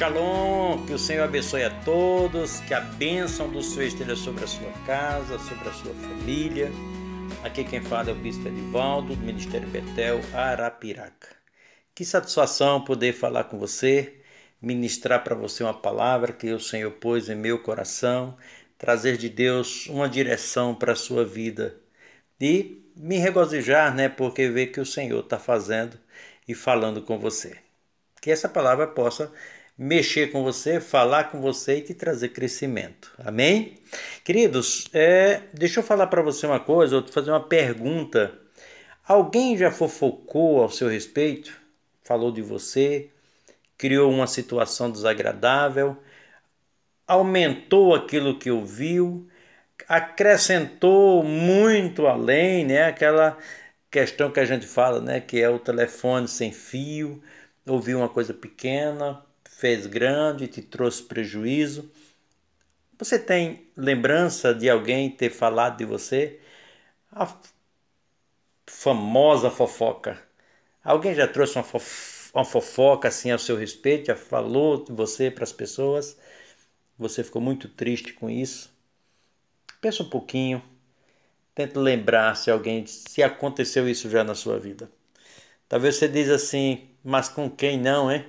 Shalom, que o Senhor abençoe a todos, que a bênção do Senhor esteja sobre a sua casa, sobre a sua família. Aqui quem fala é o Bispo Edivaldo, do Ministério Betel, Arapiraca. Que satisfação poder falar com você, ministrar para você uma palavra que o Senhor pôs em meu coração, trazer de Deus uma direção para a sua vida e me regozijar, né, porque ver que o Senhor está fazendo e falando com você. Que essa palavra possa mexer com você, falar com você e te trazer crescimento. Amém? Queridos, é, deixa eu falar para você uma coisa, ou fazer uma pergunta. Alguém já fofocou ao seu respeito? Falou de você? Criou uma situação desagradável? Aumentou aquilo que ouviu? Acrescentou muito além, né? Aquela questão que a gente fala, né? Que é o telefone sem fio. Ouviu uma coisa pequena, fez grande, te trouxe prejuízo. Você tem lembrança de alguém ter falado de você? A famosa fofoca. Alguém já trouxe uma, fof uma fofoca assim ao seu respeito, já falou de você para as pessoas? Você ficou muito triste com isso? Pensa um pouquinho. Tente lembrar se alguém, se aconteceu isso já na sua vida. Talvez você diz assim, mas com quem não, hein?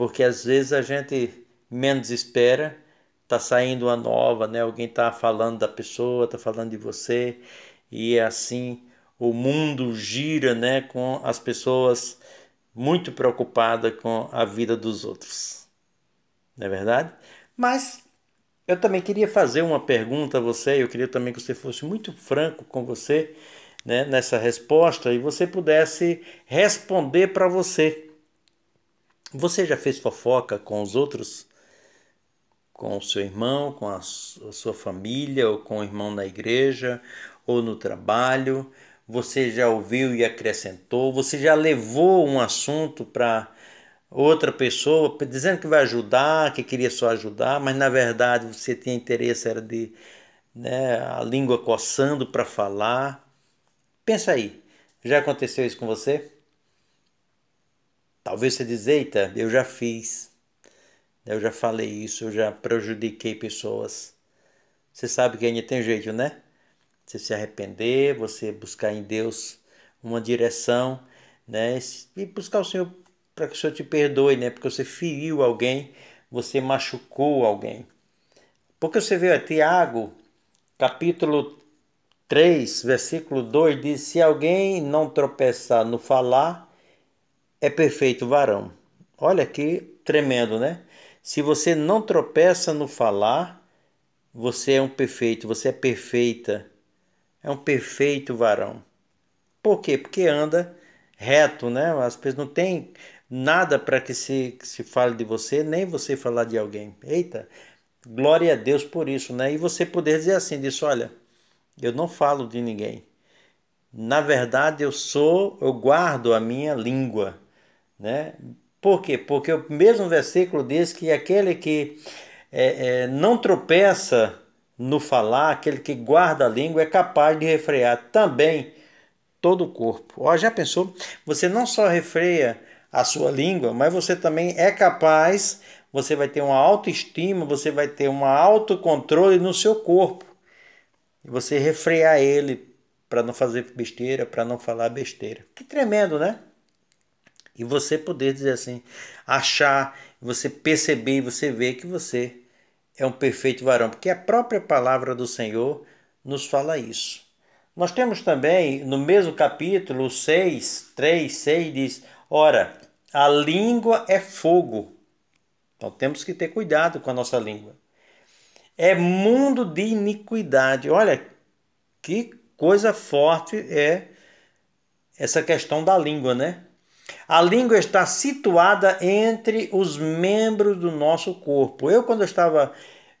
Porque às vezes a gente menos espera, tá saindo uma nova, né? Alguém tá falando da pessoa, tá falando de você e é assim o mundo gira, né, com as pessoas muito preocupadas com a vida dos outros. Não é verdade? Mas eu também queria fazer uma pergunta a você, eu queria também que você fosse muito franco com você, né, nessa resposta e você pudesse responder para você. Você já fez fofoca com os outros? Com o seu irmão, com a sua família, ou com o irmão na igreja, ou no trabalho? Você já ouviu e acrescentou? Você já levou um assunto para outra pessoa dizendo que vai ajudar, que queria só ajudar, mas na verdade você tinha interesse era de né, a língua coçando para falar? Pensa aí, já aconteceu isso com você? Talvez você diz, eita, eu já fiz, eu já falei isso, eu já prejudiquei pessoas. Você sabe que ainda tem jeito, né? Você se arrepender, você buscar em Deus uma direção, né? E buscar o Senhor para que o Senhor te perdoe, né? Porque você feriu alguém, você machucou alguém. Porque você vê, Tiago, capítulo 3, versículo 2, diz: Se alguém não tropeçar no falar, é perfeito varão. Olha que tremendo, né? Se você não tropeça no falar, você é um perfeito, você é perfeita. É um perfeito varão. Por quê? Porque anda reto, né? As pessoas não têm nada para que se, que se fale de você, nem você falar de alguém. Eita, glória a Deus por isso, né? E você poder dizer assim, disso, olha, eu não falo de ninguém. Na verdade, eu sou, eu guardo a minha língua. Né? Por quê? Porque o mesmo versículo diz que aquele que é, é, não tropeça no falar, aquele que guarda a língua, é capaz de refrear também todo o corpo. Ó, já pensou? Você não só refreia a sua língua, mas você também é capaz, você vai ter uma autoestima, você vai ter um autocontrole no seu corpo. E você refrear ele para não fazer besteira, para não falar besteira. Que tremendo, né? E você poder dizer assim, achar, você perceber você ver que você é um perfeito varão, porque a própria palavra do Senhor nos fala isso. Nós temos também no mesmo capítulo 6, 3, 6 diz: Ora, a língua é fogo. Então temos que ter cuidado com a nossa língua. É mundo de iniquidade. Olha que coisa forte é essa questão da língua, né? A língua está situada entre os membros do nosso corpo. Eu, quando eu estava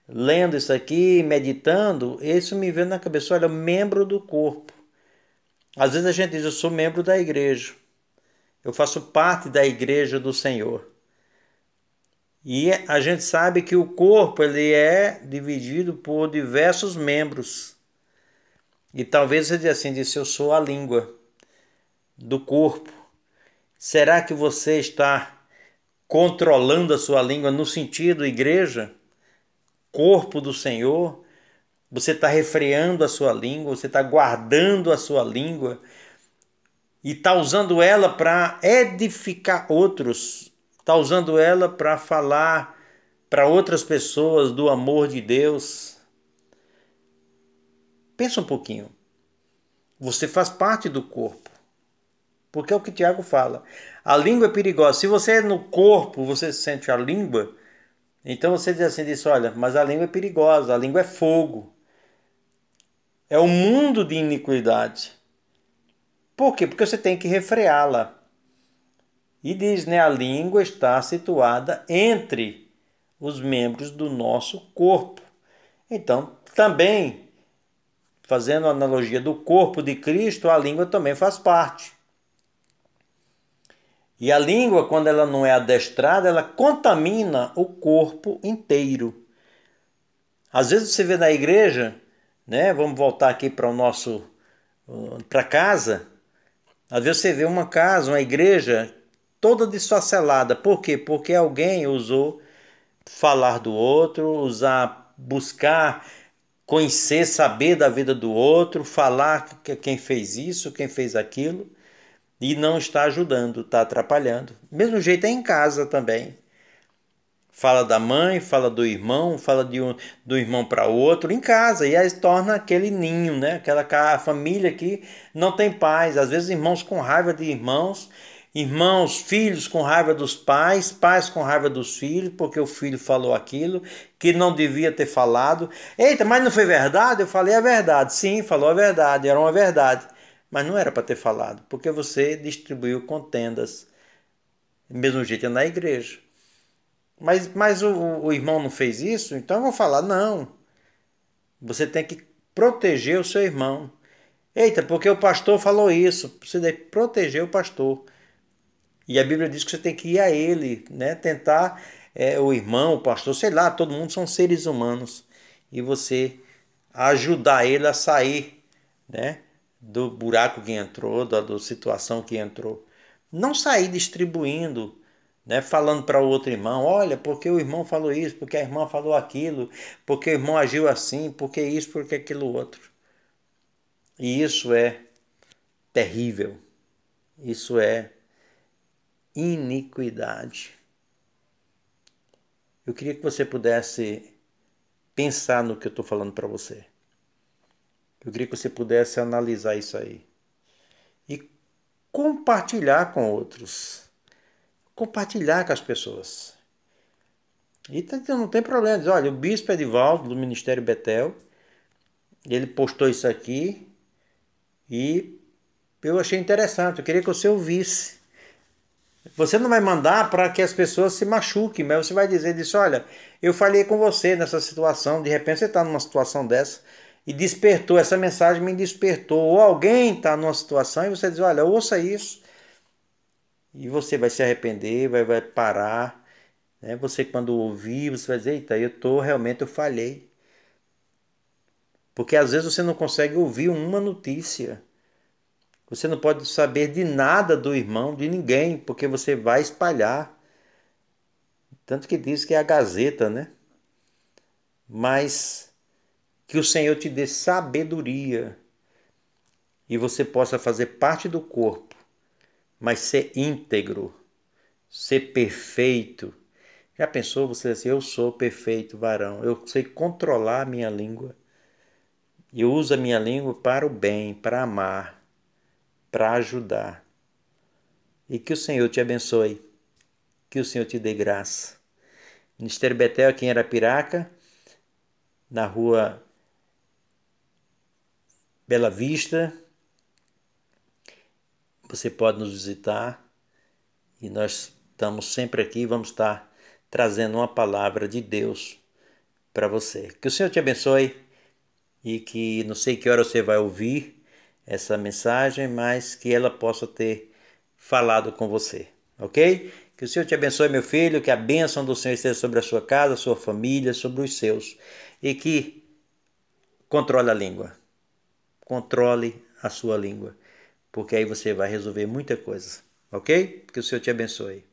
lendo isso aqui, meditando, isso me veio na cabeça: olha, membro do corpo. Às vezes a gente diz, eu sou membro da igreja, eu faço parte da igreja do Senhor. E a gente sabe que o corpo ele é dividido por diversos membros. E talvez você diga assim, disse, eu sou a língua do corpo. Será que você está controlando a sua língua no sentido igreja, corpo do Senhor. Você está refreando a sua língua, você está guardando a sua língua e está usando ela para edificar outros, está usando ela para falar para outras pessoas do amor de Deus. Pensa um pouquinho. Você faz parte do corpo. Porque é o que Tiago fala. A língua é perigosa. Se você é no corpo, você sente a língua, então você diz assim, diz, olha, mas a língua é perigosa, a língua é fogo. É um mundo de iniquidade. Por quê? Porque você tem que refreá-la. E diz, né, a língua está situada entre os membros do nosso corpo. Então, também, fazendo a analogia do corpo de Cristo, a língua também faz parte. E a língua, quando ela não é adestrada, ela contamina o corpo inteiro. Às vezes você vê na igreja, né? Vamos voltar aqui para o nosso para casa. Às vezes você vê uma casa, uma igreja toda desfacelada. Por quê? Porque alguém usou falar do outro, usar, buscar conhecer, saber da vida do outro, falar quem fez isso, quem fez aquilo e não está ajudando, está atrapalhando. Mesmo jeito é em casa também. Fala da mãe, fala do irmão, fala de um, do irmão para outro em casa e aí torna aquele ninho, né? Aquela família que não tem paz. Às vezes irmãos com raiva de irmãos, irmãos, filhos com raiva dos pais, pais com raiva dos filhos porque o filho falou aquilo que não devia ter falado. Eita, mas não foi verdade? Eu falei a verdade. Sim, falou a verdade, era uma verdade. Mas não era para ter falado, porque você distribuiu contendas. Mesmo jeito na igreja. Mas, mas o, o irmão não fez isso, então eu vou falar: não. Você tem que proteger o seu irmão. Eita, porque o pastor falou isso. Você deve proteger o pastor. E a Bíblia diz que você tem que ir a ele, né? tentar é, o irmão, o pastor, sei lá, todo mundo são seres humanos. E você ajudar ele a sair, né? Do buraco que entrou, da, da situação que entrou. Não sair distribuindo, né, falando para o outro irmão, olha, porque o irmão falou isso, porque a irmã falou aquilo, porque o irmão agiu assim, porque isso, porque aquilo outro. E isso é terrível. Isso é iniquidade. Eu queria que você pudesse pensar no que eu estou falando para você. Eu queria que você pudesse analisar isso aí e compartilhar com outros. Compartilhar com as pessoas. E tá não tem problema. Diz, olha, o bispo Edivaldo do Ministério Betel, ele postou isso aqui e eu achei interessante. Eu queria que você ouvisse. Você não vai mandar para que as pessoas se machuquem, mas você vai dizer disso, olha, eu falei com você nessa situação, de repente você está numa situação dessa, e despertou, essa mensagem me despertou. Ou alguém está numa situação e você diz: Olha, ouça isso. E você vai se arrepender, vai, vai parar. Né? Você, quando ouvir, você vai dizer: Eita, eu tô, realmente eu falhei. Porque às vezes você não consegue ouvir uma notícia. Você não pode saber de nada do irmão, de ninguém, porque você vai espalhar. Tanto que diz que é a Gazeta, né? Mas que o Senhor te dê sabedoria e você possa fazer parte do corpo, mas ser íntegro, ser perfeito. Já pensou você assim, eu sou perfeito varão, eu sei controlar a minha língua. Eu uso a minha língua para o bem, para amar, para ajudar. E que o Senhor te abençoe, que o Senhor te dê graça. Ministério Betel aqui em Arapiraca, na rua Bela Vista. Você pode nos visitar e nós estamos sempre aqui, vamos estar trazendo uma palavra de Deus para você. Que o Senhor te abençoe e que não sei que hora você vai ouvir essa mensagem, mas que ela possa ter falado com você, ok? Que o Senhor te abençoe, meu filho, que a bênção do Senhor esteja sobre a sua casa, sua família, sobre os seus e que controle a língua controle a sua língua, porque aí você vai resolver muita coisa, ok? Que o Senhor te abençoe.